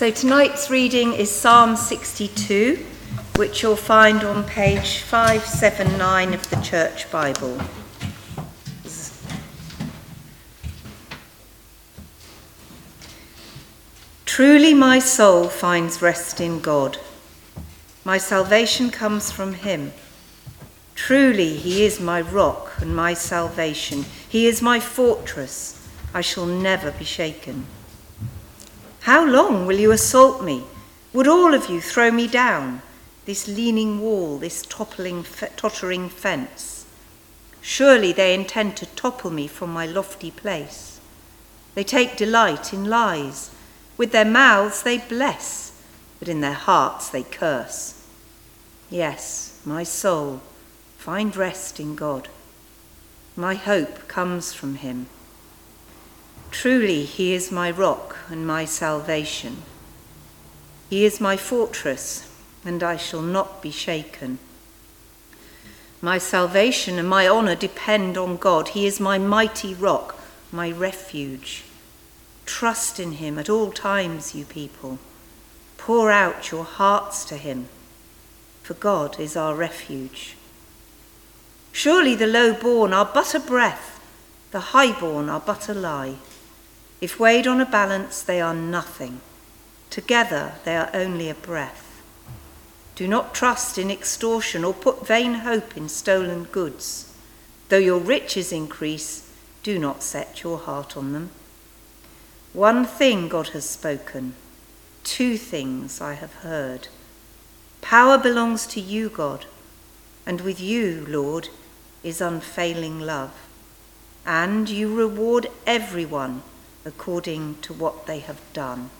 So tonight's reading is Psalm 62, which you'll find on page 579 of the Church Bible. Truly, my soul finds rest in God. My salvation comes from Him. Truly, He is my rock and my salvation. He is my fortress. I shall never be shaken. How long will you assault me? Would all of you throw me down? This leaning wall, this toppling, tottering fence. Surely they intend to topple me from my lofty place. They take delight in lies. With their mouths they bless, but in their hearts they curse. Yes, my soul, find rest in God. My hope comes from him. Truly, he is my rock and my salvation. He is my fortress, and I shall not be shaken. My salvation and my honour depend on God. He is my mighty rock, my refuge. Trust in him at all times, you people. Pour out your hearts to him, for God is our refuge. Surely the low born are but a breath, the high born are but a lie. If weighed on a balance, they are nothing. Together, they are only a breath. Do not trust in extortion or put vain hope in stolen goods. Though your riches increase, do not set your heart on them. One thing God has spoken, two things I have heard. Power belongs to you, God, and with you, Lord, is unfailing love. And you reward everyone according to what they have done.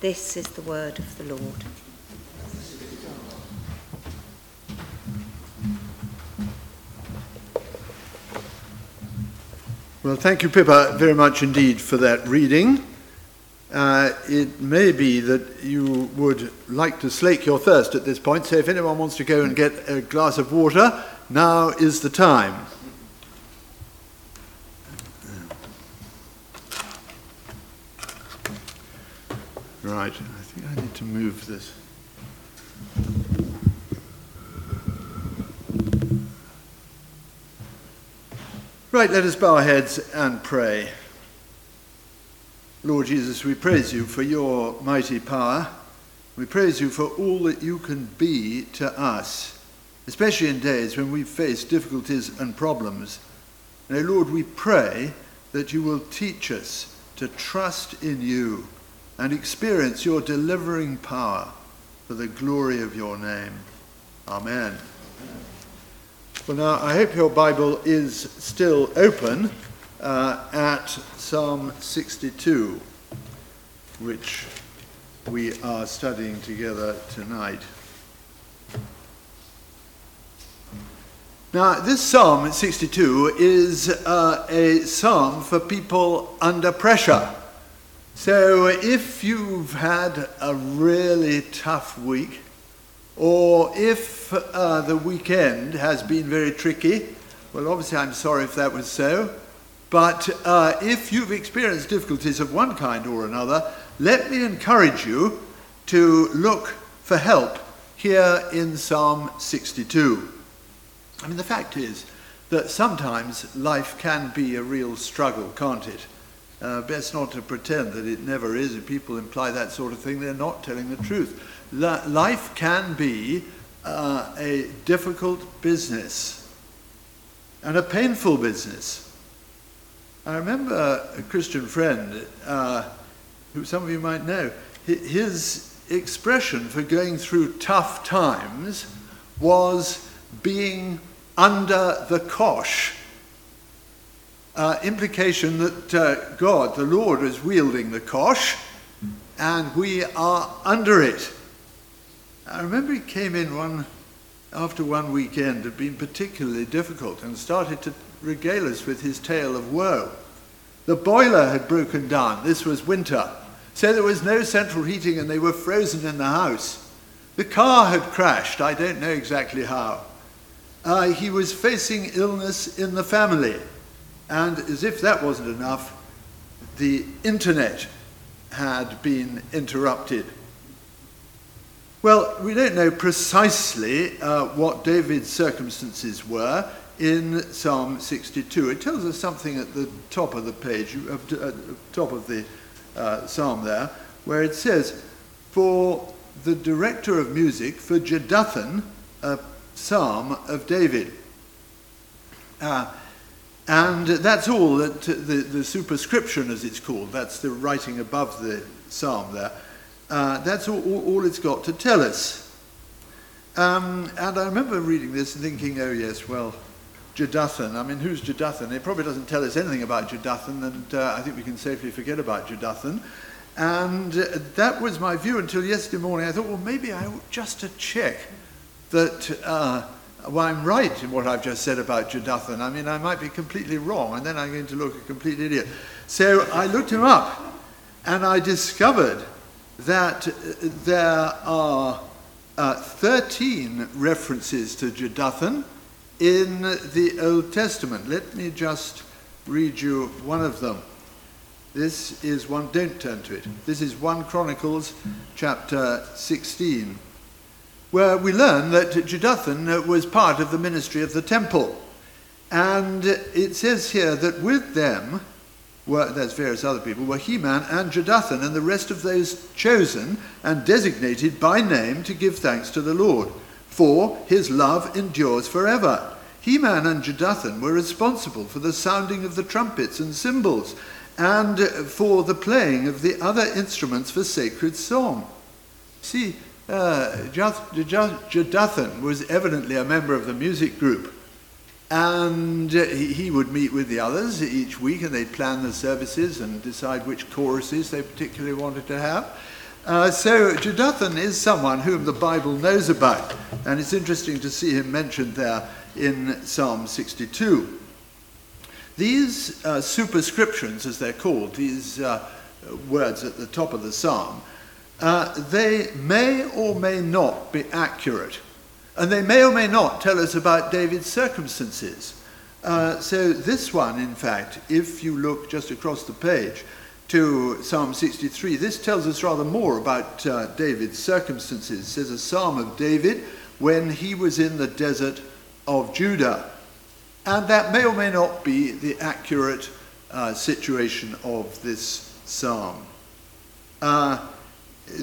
This is the word of the Lord. Well, thank you, Pippa, very much indeed for that reading. Uh, it may be that you would like to slake your thirst at this point, so if anyone wants to go and get a glass of water, now is the time. Right, I think I need to move this. Right, let us bow our heads and pray. Lord Jesus, we praise you for your mighty power. We praise you for all that you can be to us, especially in days when we face difficulties and problems. Now, Lord, we pray that you will teach us to trust in you and experience your delivering power for the glory of your name. Amen. Well, now, I hope your Bible is still open uh, at Psalm 62, which we are studying together tonight. Now, this Psalm 62 is uh, a psalm for people under pressure. So, if you've had a really tough week, or if uh, the weekend has been very tricky, well, obviously, I'm sorry if that was so. But uh, if you've experienced difficulties of one kind or another, let me encourage you to look for help here in Psalm 62. I mean, the fact is that sometimes life can be a real struggle, can't it? Uh, best not to pretend that it never is. If people imply that sort of thing, they're not telling the truth. life can be uh, a difficult business and a painful business. I remember a Christian friend, uh, who some of you might know, his expression for going through tough times was being under the cosh uh, implication that uh, God, the Lord, is wielding the cosh and we are under it. I remember he came in one after one weekend had been particularly difficult and started to regale us with his tale of woe. The boiler had broken down. This was winter. So there was no central heating and they were frozen in the house. The car had crashed. I don't know exactly how. Uh, he was facing illness in the family. And as if that wasn't enough, the internet had been interrupted. Well, we don't know precisely uh, what David's circumstances were in Psalm 62. It tells us something at the top of the page, at the top of the uh, psalm there, where it says, For the director of music, for Jeduthun, a psalm of David. Uh, and that's all that the, the superscription, as it's called, that's the writing above the psalm there. Uh, that's all, all, all, it's got to tell us. Um, and I remember reading this and thinking, oh, yes, well, Jeduthun. I mean, who's Jeduthun? It probably doesn't tell us anything about Jeduthun, and uh, I think we can safely forget about Jeduthun. And uh, that was my view until yesterday morning. I thought, well, maybe I ought just to check that uh, well, I'm right in what I've just said about Jeduthun. I mean, I might be completely wrong, and then I'm going to look a complete idiot. So I looked him up, and I discovered that there are uh, 13 references to Jeduthun in the Old Testament. Let me just read you one of them. This is one, don't turn to it. This is 1 Chronicles chapter 16, where we learn that Jeduthun uh, was part of the ministry of the temple. And it says here that with them, were, there's various other people, were Heman and Jeduthun and the rest of those chosen and designated by name to give thanks to the Lord. For his love endures forever. Heman and Jeduthun were responsible for the sounding of the trumpets and cymbals and for the playing of the other instruments for sacred song. See, uh, was evidently a member of the music group and uh, he would meet with the others each week and they'd plan the services and decide which choruses they particularly wanted to have. Uh, so Jeduthun is someone whom the Bible knows about, and it's interesting to see him mentioned there in Psalm 62. These uh, superscriptions, as they're called, these uh, words at the top of the psalm, uh, they may or may not be accurate. And they may or may not tell us about David's circumstances. Uh, so, this one, in fact, if you look just across the page to Psalm 63, this tells us rather more about uh, David's circumstances. It says, A psalm of David when he was in the desert of Judah. And that may or may not be the accurate uh, situation of this psalm. Uh,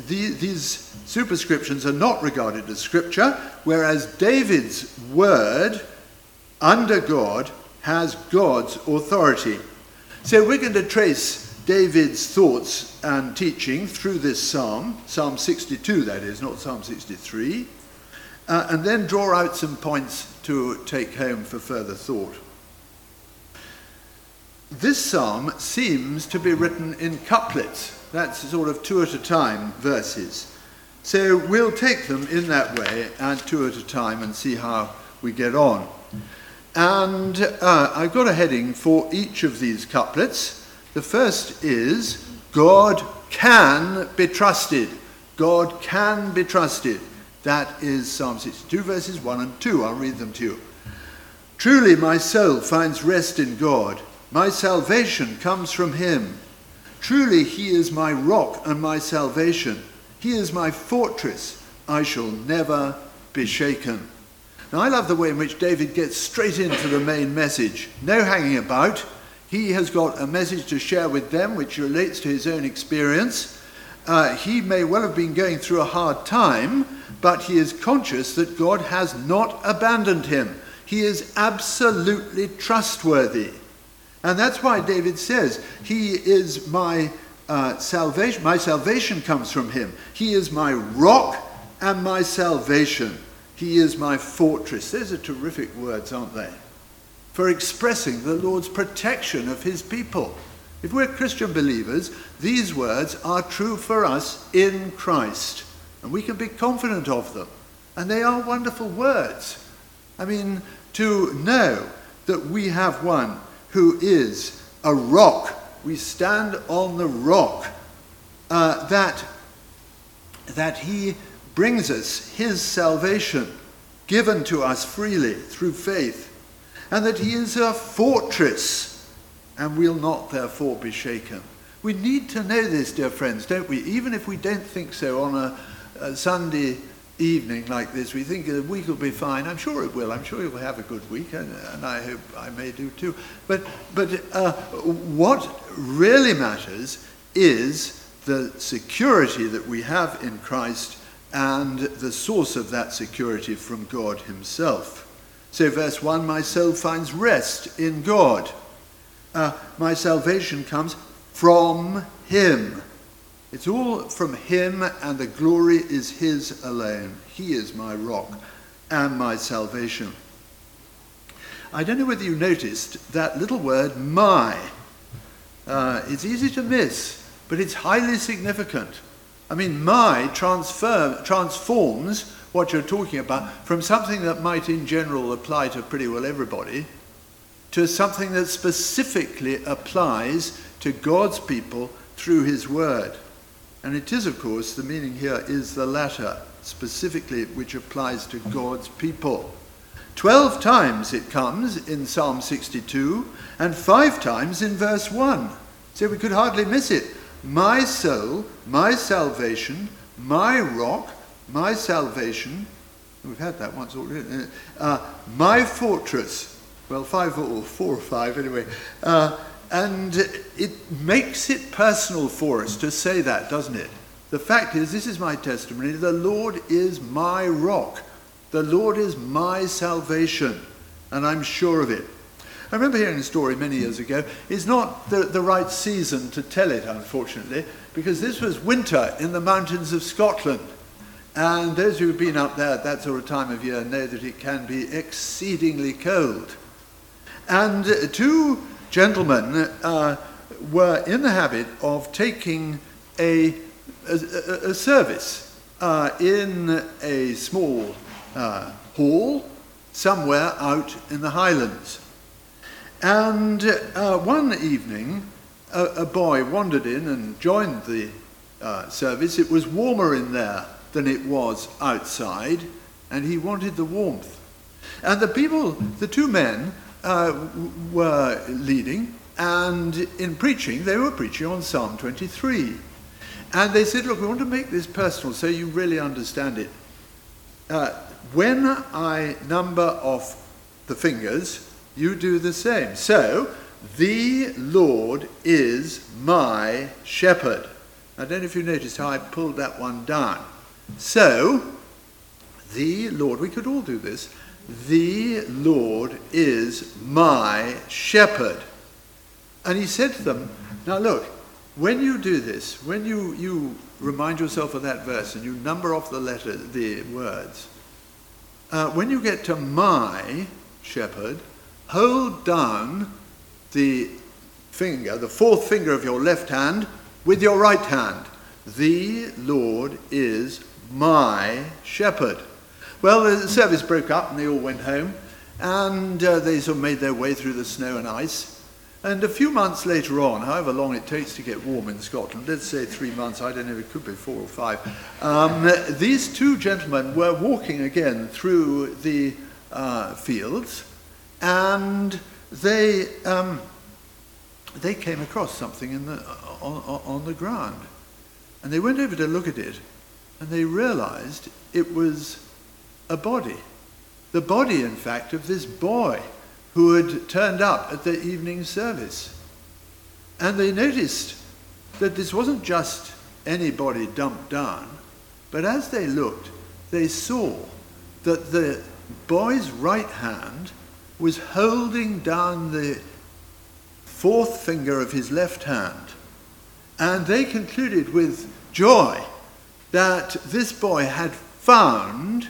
the, these superscriptions are not regarded as scripture, whereas David's word under God has God's authority. So we're going to trace David's thoughts and teaching through this psalm, Psalm 62, that is, not Psalm 63, uh, and then draw out some points to take home for further thought. This psalm seems to be written in couplets that's sort of two at a time verses. So we'll take them in that way and two at a time and see how we get on. And uh, I've got a heading for each of these couplets. The first is God can be trusted. God can be trusted. That is Psalm 62, verses 1 and 2. I'll read them to you. Truly, my soul finds rest in God. My salvation comes from him. Truly, he is my rock and my salvation. He is my fortress. I shall never be shaken. Now, I love the way in which David gets straight into the main message. No hanging about. He has got a message to share with them which relates to his own experience. Uh, he may well have been going through a hard time, but he is conscious that God has not abandoned him. He is absolutely trustworthy. And that's why David says, He is my uh, salvation. My salvation comes from Him. He is my rock and my salvation. He is my fortress. Those are terrific words, aren't they? For expressing the Lord's protection of His people. If we're Christian believers, these words are true for us in Christ. And we can be confident of them. And they are wonderful words. I mean, to know that we have one who is a rock. We stand on the rock uh, that, that he brings us his salvation given to us freely through faith, and that he is a fortress and will not therefore be shaken. We need to know this, dear friends, don't we? Even if we don't think so on a, a Sunday evening like this, we think the week will be fine. I'm sure it will. I'm sure you'll have a good week, and, and I hope I may do too. But, but uh, what really matters is the security that we have in Christ and the source of that security from God Himself. So, verse 1 My soul finds rest in God. Uh, my salvation comes from Him. It's all from Him, and the glory is His alone. He is my rock and my salvation. I don't know whether you noticed that little word, my. Uh, it's easy to miss, but it's highly significant. I mean, my transfer, transforms what you're talking about from something that might in general apply to pretty well everybody to something that specifically applies to God's people through His Word. And it is, of course, the meaning here is the latter, specifically which applies to God's people. Twelve times it comes in Psalm 62, and five times in verse 1. So we could hardly miss it. My soul, my salvation, my rock, my salvation. We've had that once already. Uh, my fortress. Well, five or four or five anyway. Uh, and it makes it personal for us to say that, doesn't it? The fact is, this is my testimony the Lord is my rock, the Lord is my salvation, and I'm sure of it. I remember hearing a story many years ago. It's not the, the right season to tell it, unfortunately, because this was winter in the mountains of Scotland. And those who have been up there at that sort of time of year know that it can be exceedingly cold. And two gentlemen uh, were in the habit of taking a, a, a service uh, in a small uh, hall somewhere out in the Highlands. And uh, one evening, a, a, boy wandered in and joined the uh, service. It was warmer in there than it was outside, and he wanted the warmth. And the people, the two men, uh, were leading, and in preaching, they were preaching on Psalm 23. And they said, Look, we want to make this personal so you really understand it. Uh, when I number off the fingers, you do the same. So, the Lord is my shepherd. I don't know if you noticed how I pulled that one down. So, the Lord, we could all do this. The Lord is my shepherd. And he said to them, Now look, when you do this, when you, you remind yourself of that verse and you number off the letter, the words, uh, when you get to my shepherd, hold down the finger, the fourth finger of your left hand, with your right hand. The Lord is my shepherd. Well, the service broke up and they all went home, and uh, they sort of made their way through the snow and ice. And a few months later on, however long it takes to get warm in Scotland, let's say three months, I don't know, it could be four or five, um, these two gentlemen were walking again through the uh, fields and they, um, they came across something in the, on, on the ground. And they went over to look at it, and they realized it was a body. The body, in fact, of this boy who had turned up at the evening service. And they noticed that this wasn't just anybody dumped down, but as they looked, they saw that the boy's right hand was holding down the fourth finger of his left hand. And they concluded with joy that this boy had found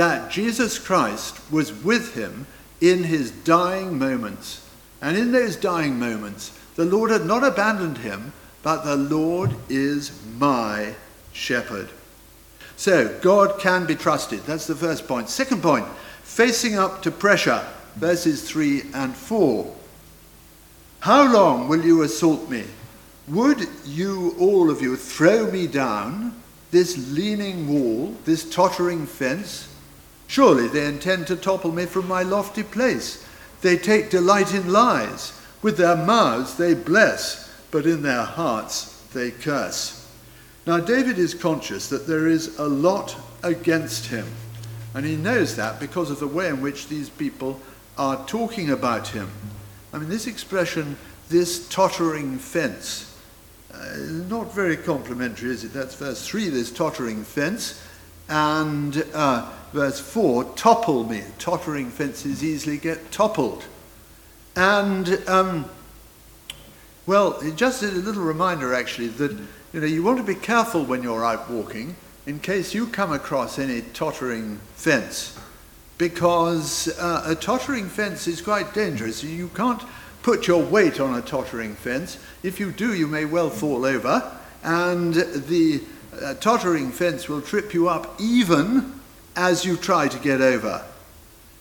that Jesus Christ was with him in his dying moments. And in those dying moments, the Lord had not abandoned him, but the Lord is my shepherd. So, God can be trusted. That's the first point. Second point, facing up to pressure verses 3 and 4. How long will you assault me? Would you, all of you, throw me down this leaning wall, this tottering fence? Surely they intend to topple me from my lofty place. They take delight in lies. With their mouths they bless. but in their hearts they curse. Now, David is conscious that there is a lot against him, and he knows that because of the way in which these people are talking about him. I mean, this expression, this tottering fence, uh, not very complimentary, is it? That's verse 3, this tottering fence. And uh, verse 4, topple me. Tottering fences easily get toppled. And, um, well, just a little reminder actually that you know you want to be careful when you're out walking in case you come across any tottering fence, because uh, a tottering fence is quite dangerous. You can't put your weight on a tottering fence. If you do, you may well fall over, and the uh, tottering fence will trip you up even as you try to get over.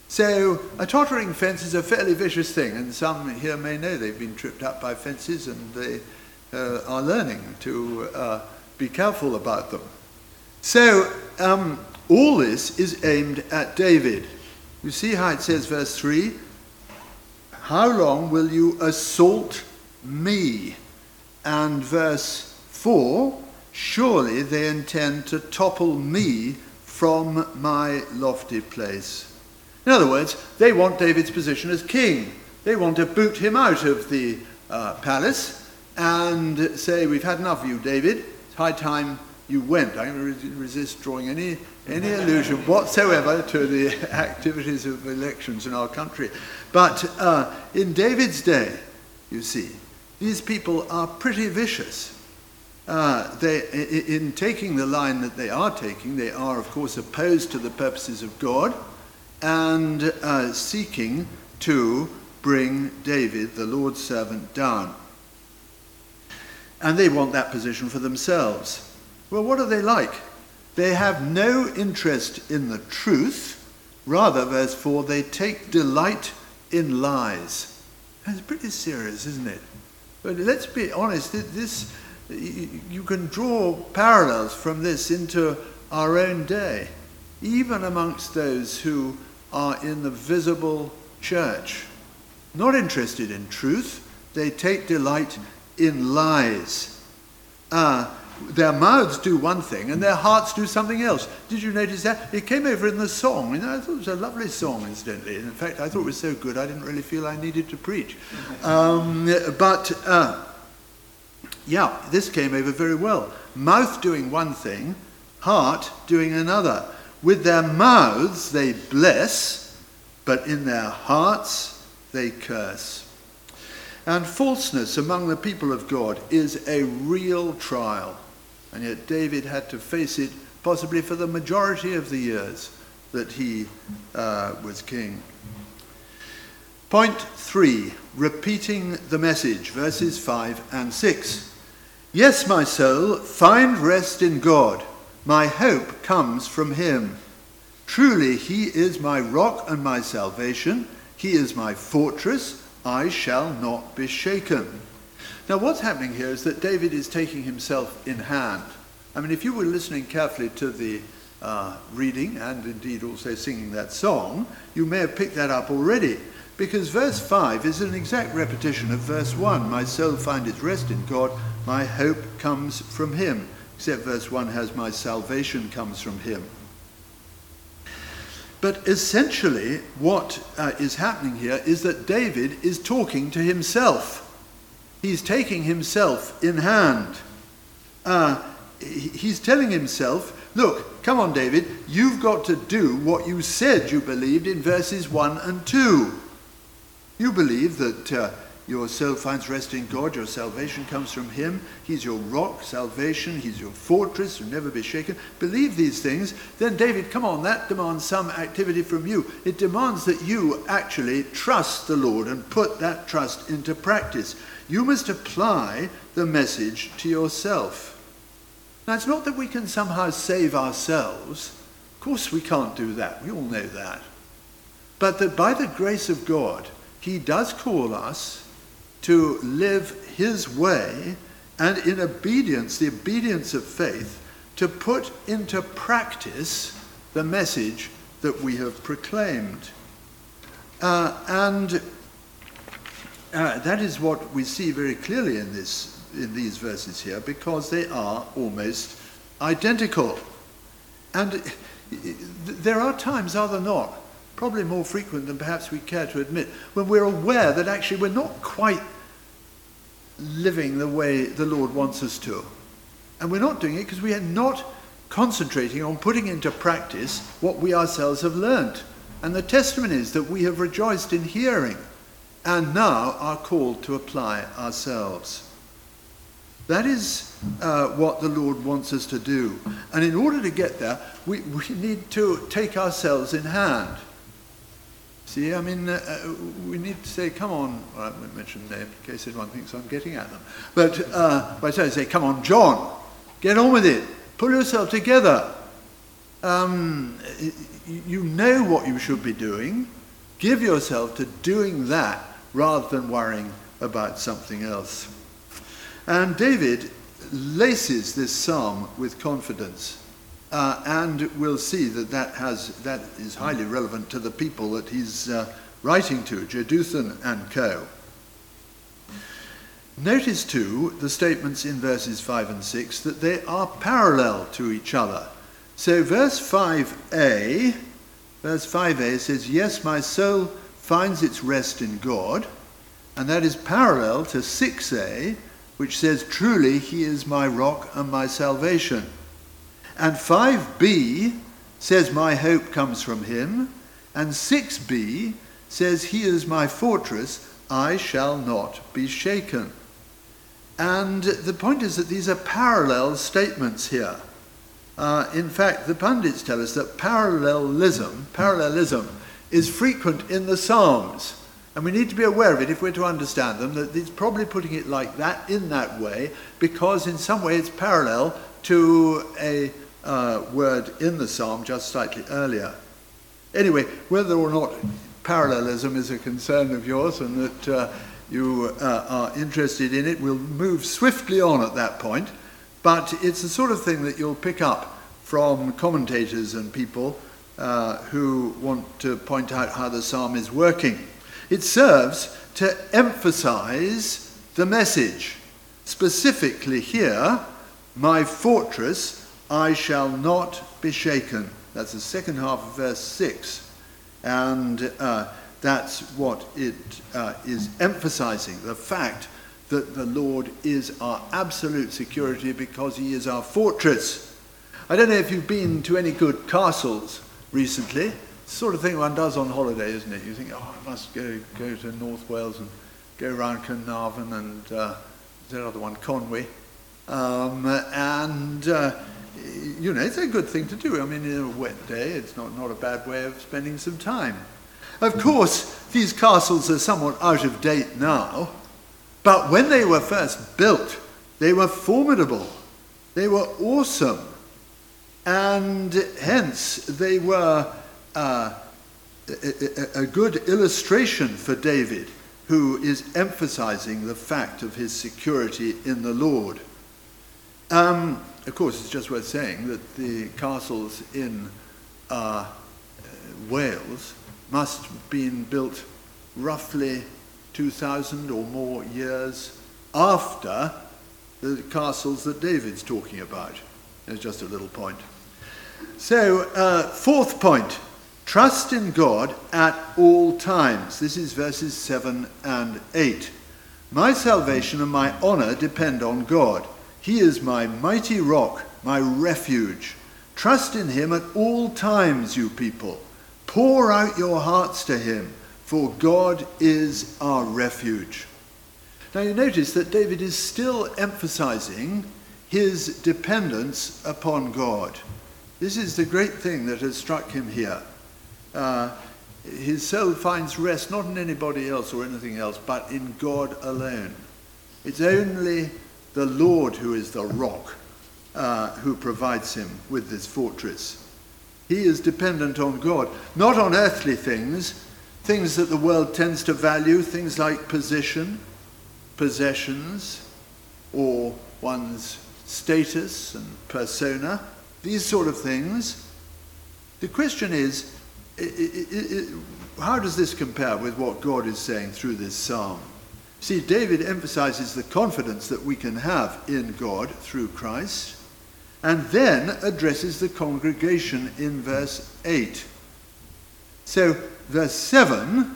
So, a tottering fence is a fairly vicious thing, and some here may know they've been tripped up by fences and they uh, are learning to uh, be careful about them. So, um, all this is aimed at David. You see how it says, verse 3 How long will you assault me? And verse 4 Surely they intend to topple me from my lofty place. In other words, they want David's position as king. They want to boot him out of the uh, palace and say, We've had enough of you, David. It's high time you went. I'm going to resist drawing any, any allusion whatsoever to the activities of elections in our country. But uh, in David's day, you see, these people are pretty vicious. Uh, they, in taking the line that they are taking, they are, of course, opposed to the purposes of God and uh, seeking to bring David, the Lord's servant, down. And they want that position for themselves. Well, what are they like? They have no interest in the truth. Rather, verse 4, they take delight in lies. That's pretty serious, isn't it? But let's be honest, this you can draw parallels from this into our own day, even amongst those who are in the visible church. Not interested in truth, they take delight in lies. Uh, their mouths do one thing and their hearts do something else. Did you notice that? It came over in the song. And I thought it was a lovely song, incidentally. In fact, I thought it was so good I didn't really feel I needed to preach. Um, but uh, yeah, this came over very well. Mouth doing one thing, heart doing another. With their mouths they bless, but in their hearts they curse. And falseness among the people of God is a real trial. And yet David had to face it possibly for the majority of the years that he uh, was king. Point three, repeating the message, verses 5 and 6. Yes, my soul, find rest in God. My hope comes from him. Truly, he is my rock and my salvation. He is my fortress. I shall not be shaken. Now, what's happening here is that David is taking himself in hand. I mean, if you were listening carefully to the uh, reading and indeed also singing that song, you may have picked that up already. Because verse 5 is an exact repetition of verse 1 My soul findeth rest in God, my hope comes from him. Except verse 1 has my salvation comes from him. But essentially, what uh, is happening here is that David is talking to himself. He's taking himself in hand. Uh, he's telling himself, Look, come on, David, you've got to do what you said you believed in verses 1 and 2. You believe that uh, your soul finds rest in God. Your salvation comes from Him. He's your rock, salvation. He's your fortress. You'll never be shaken. Believe these things. Then, David, come on, that demands some activity from you. It demands that you actually trust the Lord and put that trust into practice. You must apply the message to yourself. Now, it's not that we can somehow save ourselves. Of course, we can't do that. We all know that. But that by the grace of God, He does call us to live his way and in obedience, the obedience of faith, to put into practice the message that we have proclaimed. Uh, and uh, that is what we see very clearly in this in these verses here because they are almost identical. And there are times, are there not, probably more frequent than perhaps we care to admit, when we're aware that actually we're not quite living the way the Lord wants us to. And we're not doing it because we are not concentrating on putting into practice what we ourselves have learnt. And the testimonies that we have rejoiced in hearing and now are called to apply ourselves. That is uh, what the Lord wants us to do. And in order to get there, we, we need to take ourselves in hand. See, I mean, uh, uh we need to say, come on, well, I won't mention name in case anyone thinks I'm getting at them. But uh, by saying, say, come on, John, get on with it. Pull yourself together. Um, you know what you should be doing. Give yourself to doing that rather than worrying about something else. And David laces this psalm with confidence. Uh, and we'll see that that, has, that is highly relevant to the people that he's uh, writing to, Jeduthun and co. Notice too the statements in verses 5 and 6 that they are parallel to each other. So verse 5a, verse 5a says, Yes, my soul finds its rest in God. And that is parallel to 6a, which says, Truly he is my rock and my salvation. And 5b says, My hope comes from him. And 6b says, He is my fortress, I shall not be shaken. And the point is that these are parallel statements here. Uh, in fact, the pundits tell us that parallelism, parallelism is frequent in the Psalms. And we need to be aware of it if we're to understand them, that it's probably putting it like that, in that way, because in some way it's parallel to a uh, word in the psalm just slightly earlier. Anyway, whether or not parallelism is a concern of yours and that uh, you uh, are interested in it, we'll move swiftly on at that point. But it's the sort of thing that you'll pick up from commentators and people uh, who want to point out how the psalm is working. It serves to emphasize the message. Specifically here, my fortress, I shall not be shaken. That's the second half of verse 6. And uh, that's what it uh, is emphasizing the fact that the Lord is our absolute security because he is our fortress. I don't know if you've been to any good castles recently. Sort of thing one does on holiday, isn't it? You think, oh, I must go, go to North Wales and go around Carnarvon and uh, there's another one, Conwy. Um, and, uh, you know, it's a good thing to do. I mean, in a wet day, it's not, not a bad way of spending some time. Of course, these castles are somewhat out of date now, but when they were first built, they were formidable. They were awesome. And hence, they were uh, a, a good illustration for David, who is emphasizing the fact of his security in the Lord. Um, of course, it's just worth saying that the castles in uh, Wales must have been built roughly 2,000 or more years after the castles that David's talking about. It's just a little point. So, uh, fourth point trust in God at all times. This is verses 7 and 8. My salvation and my honor depend on God. He is my mighty rock, my refuge. Trust in him at all times, you people. Pour out your hearts to him, for God is our refuge. Now you notice that David is still emphasizing his dependence upon God. This is the great thing that has struck him here. Uh, his soul finds rest not in anybody else or anything else, but in God alone. It's only the Lord who is the rock uh, who provides him with this fortress. He is dependent on God, not on earthly things, things that the world tends to value, things like position, possessions, or one's status and persona, these sort of things. The question is, how does this compare with what God is saying through this psalm? See, David emphasizes the confidence that we can have in God through Christ, and then addresses the congregation in verse 8. So, verse 7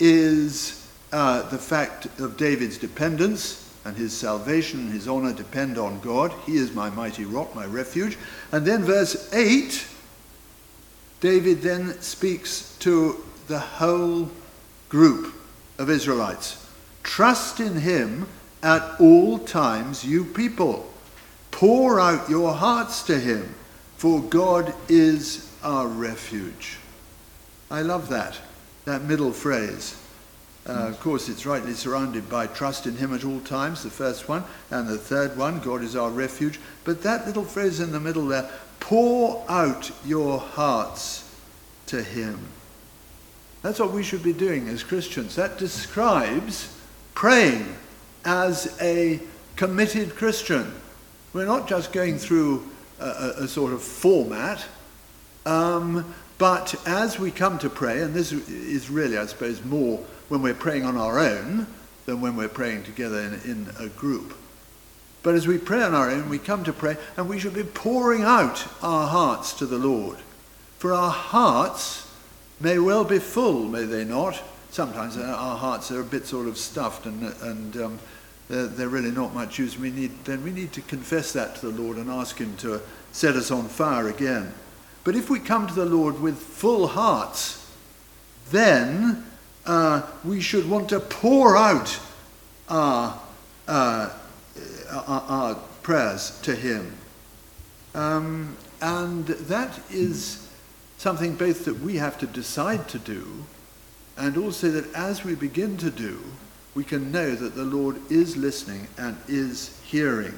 is uh, the fact of David's dependence and his salvation and his honor depend on God. He is my mighty rock, my refuge. And then, verse 8, David then speaks to the whole group of Israelites. Trust in him at all times, you people. Pour out your hearts to him, for God is our refuge. I love that, that middle phrase. Uh, of course, it's rightly surrounded by trust in him at all times, the first one, and the third one, God is our refuge. But that little phrase in the middle there, pour out your hearts to him. That's what we should be doing as Christians. That describes praying as a committed Christian. We're not just going through a, a, sort of format, um, but as we come to pray, and this is really, I suppose, more when we're praying on our own than when we're praying together in, in a group. But as we pray on our own, we come to pray, and we should be pouring out our hearts to the Lord. For our hearts may well be full, may they not? Sometimes our hearts are a bit sort of stuffed and, and um, they're, they're, really not much use. We need, then we need to confess that to the Lord and ask Him to set us on fire again. But if we come to the Lord with full hearts, then uh, we should want to pour out our, uh, our, our, prayers to Him. Um, and that is something both that we have to decide to do, and also that as we begin to do, we can know that the Lord is listening and is hearing.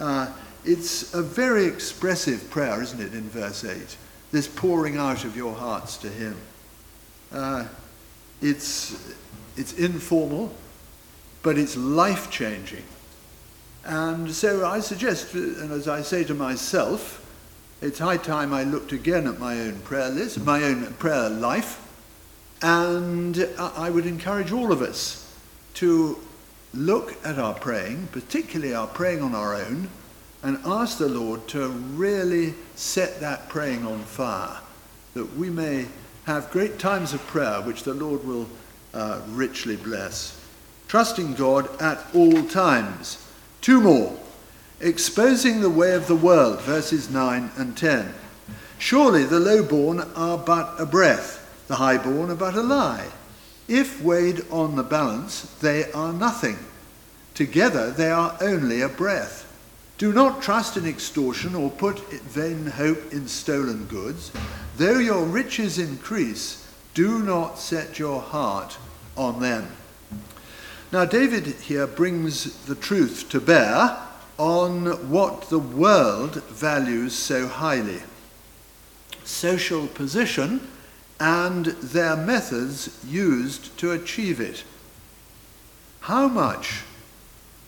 Uh, it's a very expressive prayer, isn't it, in verse 8? This pouring out of your hearts to Him. Uh, it's, it's informal, but it's life changing. And so I suggest, and as I say to myself, it's high time I looked again at my own prayer list, my own prayer life, and I would encourage all of us to look at our praying, particularly our praying on our own, and ask the Lord to really set that praying on fire, that we may have great times of prayer which the Lord will uh, richly bless. Trusting God at all times. Two more. Exposing the way of the world, verses 9 and 10. Surely the lowborn are but a breath, the highborn are but a lie. If weighed on the balance, they are nothing. Together they are only a breath. Do not trust in extortion or put vain hope in stolen goods. Though your riches increase, do not set your heart on them. Now, David here brings the truth to bear on what the world values so highly social position and their methods used to achieve it. How much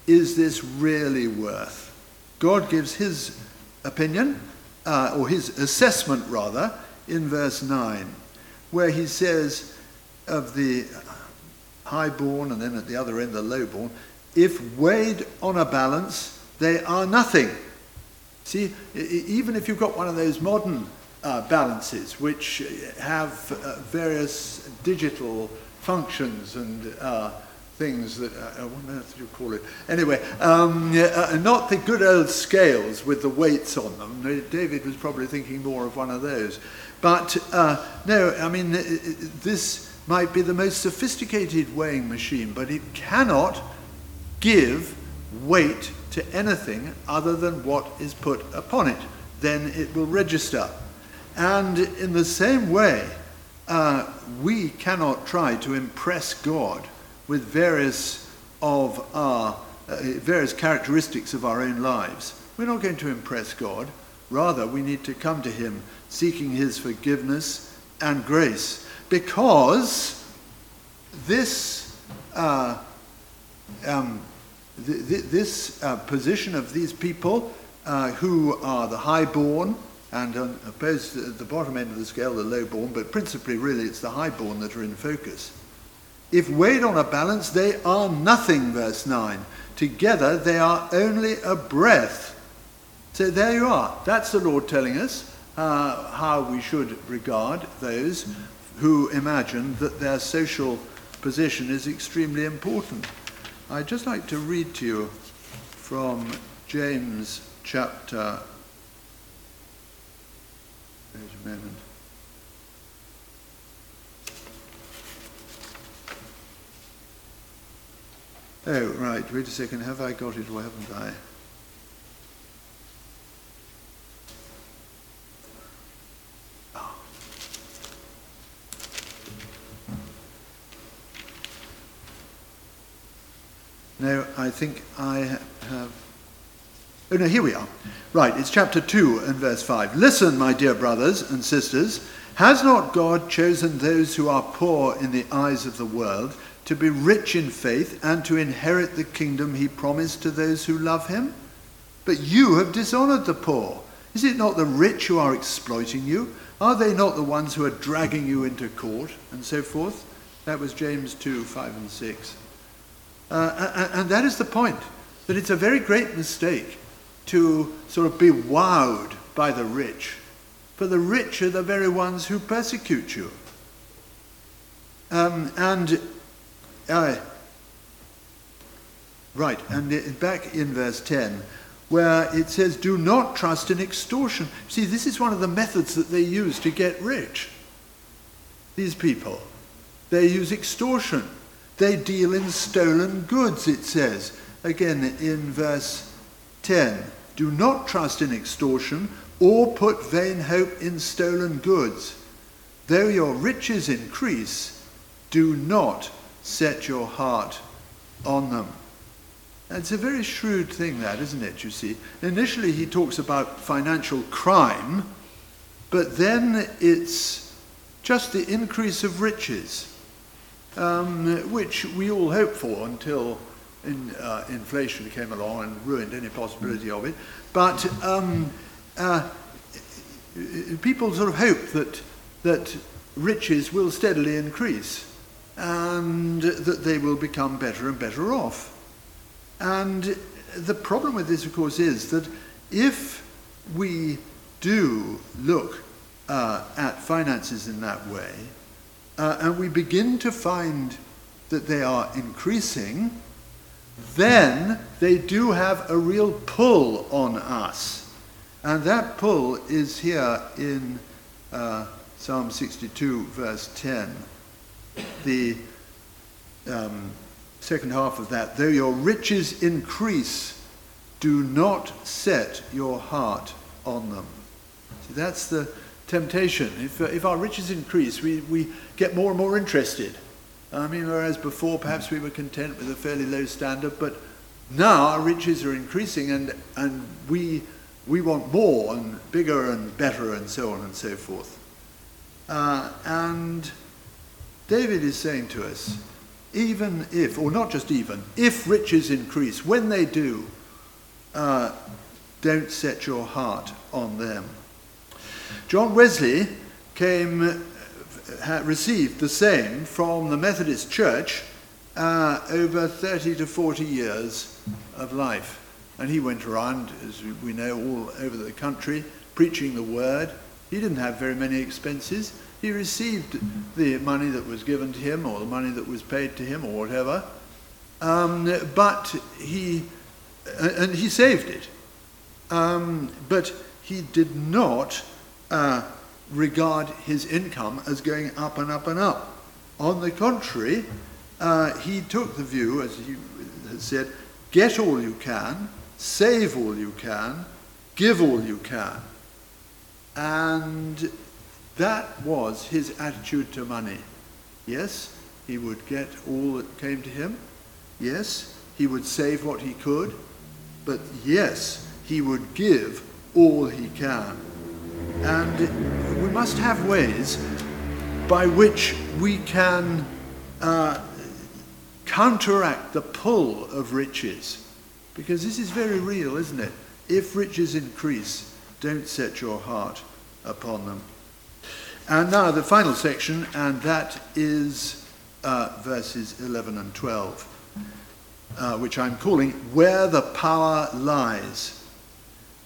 is this really worth? God gives his opinion, uh, or his assessment rather, in verse 9, where he says of the highborn and then at the other end the lowborn, if weighed on a balance, they are nothing. See, even if you've got one of those modern uh, balances which have uh, various digital functions and uh, things that, uh, what on earth do you call it? Anyway, um, uh, not the good old scales with the weights on them. David was probably thinking more of one of those. But no, I mean, this might be the most sophisticated weighing machine, but it cannot give weight to anything other than what is put upon it. Then it will register. And in the same way, uh, we cannot try to impress God with various of our uh, various characteristics of our own lives. We're not going to impress God. Rather, we need to come to Him seeking His forgiveness and grace because this, uh, um, th- th- this uh, position of these people uh, who are the highborn and opposed at the bottom end of the scale, the lowborn, but principally, really, it's the highborn that are in focus If weighed on a balance, they are nothing, verse 9. Together, they are only a breath. So there you are. That's the Lord telling us uh, how we should regard those who imagine that their social position is extremely important. I'd just like to read to you from James chapter. A. Oh, right, wait a second. Have I got it or haven't I? Ah. Oh. No, I think I have. Oh, no, here we are. Right, it's chapter 2 and verse 5. Listen, my dear brothers and sisters. Has not God chosen those who are poor in the eyes of the world to be rich in faith and to inherit the kingdom he promised to those who love him? But you have dishonored the poor. Is it not the rich who are exploiting you? Are they not the ones who are dragging you into court? And so forth. That was James 2 5 and 6. Uh, and that is the point that it's a very great mistake to sort of be wowed by the rich. For the rich are the very ones who persecute you. Um, and, uh, right, and back in verse 10, where it says, Do not trust in extortion. See, this is one of the methods that they use to get rich. These people. They use extortion. They deal in stolen goods, it says. Again, in verse 10 Do not trust in extortion or put vain hope in stolen goods. Though your riches increase, do not set your heart on them. It's a very shrewd thing, that, isn't it, you see? Initially, he talks about financial crime, but then it's just the increase of riches um, which we all hope for until in, uh, inflation came along and ruined any possibility of it. But um, uh, people sort of hope that, that riches will steadily increase and that they will become better and better off. And the problem with this, of course, is that if we do look uh, at finances in that way, uh, and we begin to find that they are increasing, then they do have a real pull on us. And that pull is here in uh, Psalm 62, verse 10. The um, second half of that, though your riches increase, do not set your heart on them. See, that's the temptation. If, uh, if our riches increase, we, we get more and more interested. I mean, whereas before perhaps we were content with a fairly low standard, but now our riches are increasing and, and we, we want more and bigger and better and so on and so forth. Uh, and David is saying to us, even if, or not just even, if riches increase, when they do, uh, don't set your heart on them. John Wesley came, received the same from the Methodist Church uh, over 30 to 40 years of life. And he went around, as we know, all over the country preaching the word. He didn't have very many expenses. He received the money that was given to him or the money that was paid to him or whatever. Um, but he, and he saved it. Um, but he did not uh, regard his income as going up and up and up. On the contrary, uh, he took the view, as he has said, get all you can, save all you can, give all you can. And that was his attitude to money. Yes, he would get all that came to him. Yes, he would save what he could. But yes, he would give all he can. And we must have ways by which we can uh, counteract the pull of riches. Because this is very real, isn't it? If riches increase, don't set your heart upon them. And now the final section, and that is uh, verses 11 and 12, uh, which I'm calling Where the Power Lies.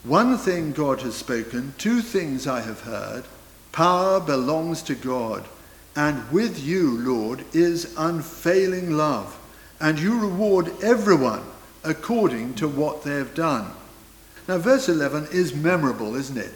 One thing God has spoken, two things I have heard. Power belongs to God, and with you, Lord, is unfailing love, and you reward everyone according to what they have done. Now, verse 11 is memorable, isn't it?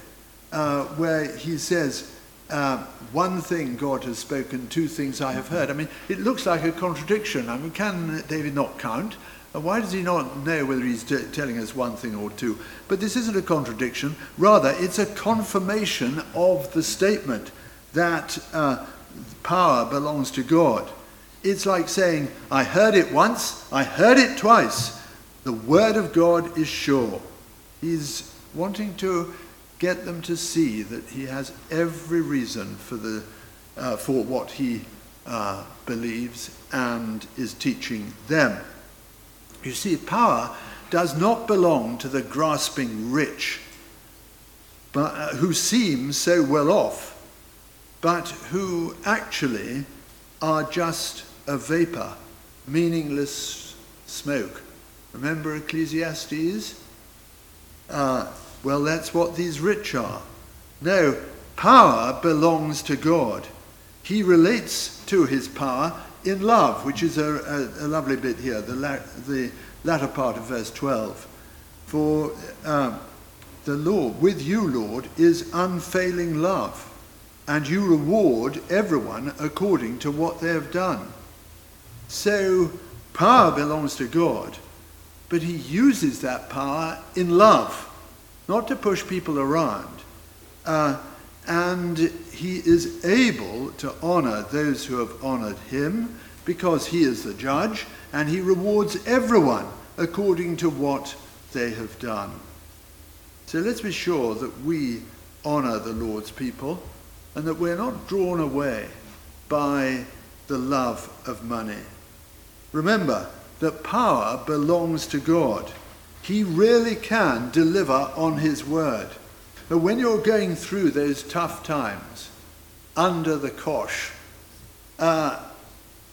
Uh, where he says, uh, One thing God has spoken, two things I have heard. I mean, it looks like a contradiction. I mean, can David not count? Why does he not know whether he's t- telling us one thing or two? But this isn't a contradiction. Rather, it's a confirmation of the statement that uh, power belongs to God. It's like saying, I heard it once, I heard it twice. The word of God is sure. He's wanting to get them to see that he has every reason for, the, uh, for what he uh, believes and is teaching them. You see, power does not belong to the grasping rich, but uh, who seem so well off, but who actually are just a vapor, meaningless smoke. Remember Ecclesiastes? Uh, well, that's what these rich are. No, power belongs to God. He relates to his power in love, which is a, a, a lovely bit here, the, la- the latter part of verse 12. For um, the Lord, with you, Lord, is unfailing love, and you reward everyone according to what they have done. So, power belongs to God, but he uses that power in love, not to push people around. Uh, and he is able to honor those who have honored him because he is the judge, and he rewards everyone according to what they have done. So let's be sure that we honor the Lord's people and that we're not drawn away by the love of money. Remember that power belongs to God. He really can deliver on his word. But when you're going through those tough times, under the cosh, uh,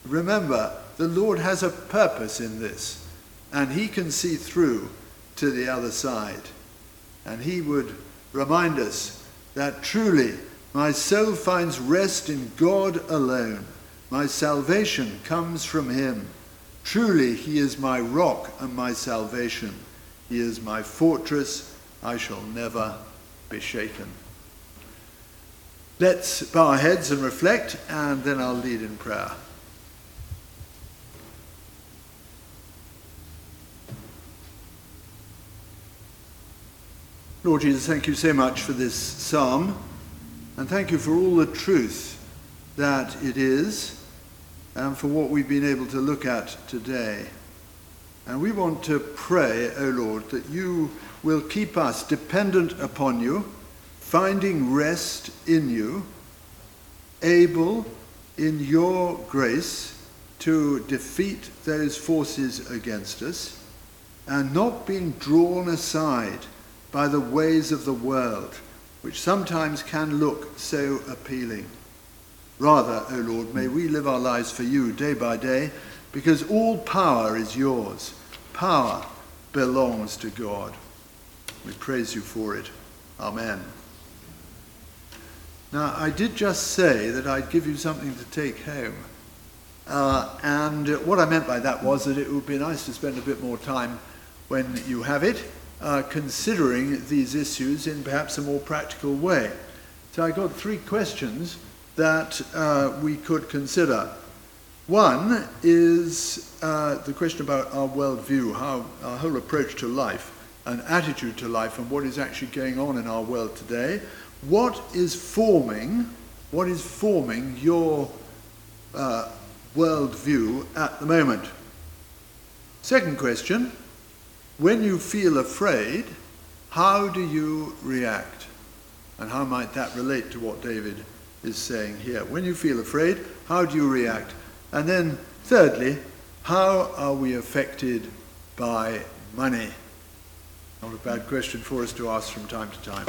remember the Lord has a purpose in this, and he can see through to the other side. And he would remind us that truly my soul finds rest in God alone. My salvation comes from him. Truly, he is my rock and my salvation. He is my fortress. I shall never be shaken. Let's bow our heads and reflect, and then I'll lead in prayer. Lord Jesus, thank you so much for this psalm, and thank you for all the truth that it is, and for what we've been able to look at today. And we want to pray, O Lord, that you will keep us dependent upon you, finding rest in you, able in your grace to defeat those forces against us, and not being drawn aside by the ways of the world, which sometimes can look so appealing. Rather, O Lord, may we live our lives for you day by day, because all power is yours. Power belongs to God. We praise you for it. Amen. Now, I did just say that I'd give you something to take home. Uh, and what I meant by that was that it would be nice to spend a bit more time when you have it, uh, considering these issues in perhaps a more practical way. So I got three questions that uh, we could consider. One is uh, the question about our worldview, how our whole approach to life, an attitude to life, and what is actually going on in our world today. What is forming? What is forming your uh, worldview at the moment? Second question: When you feel afraid, how do you react, and how might that relate to what David is saying here? When you feel afraid, how do you react? And then, thirdly, how are we affected by money? Not a bad question for us to ask from time to time.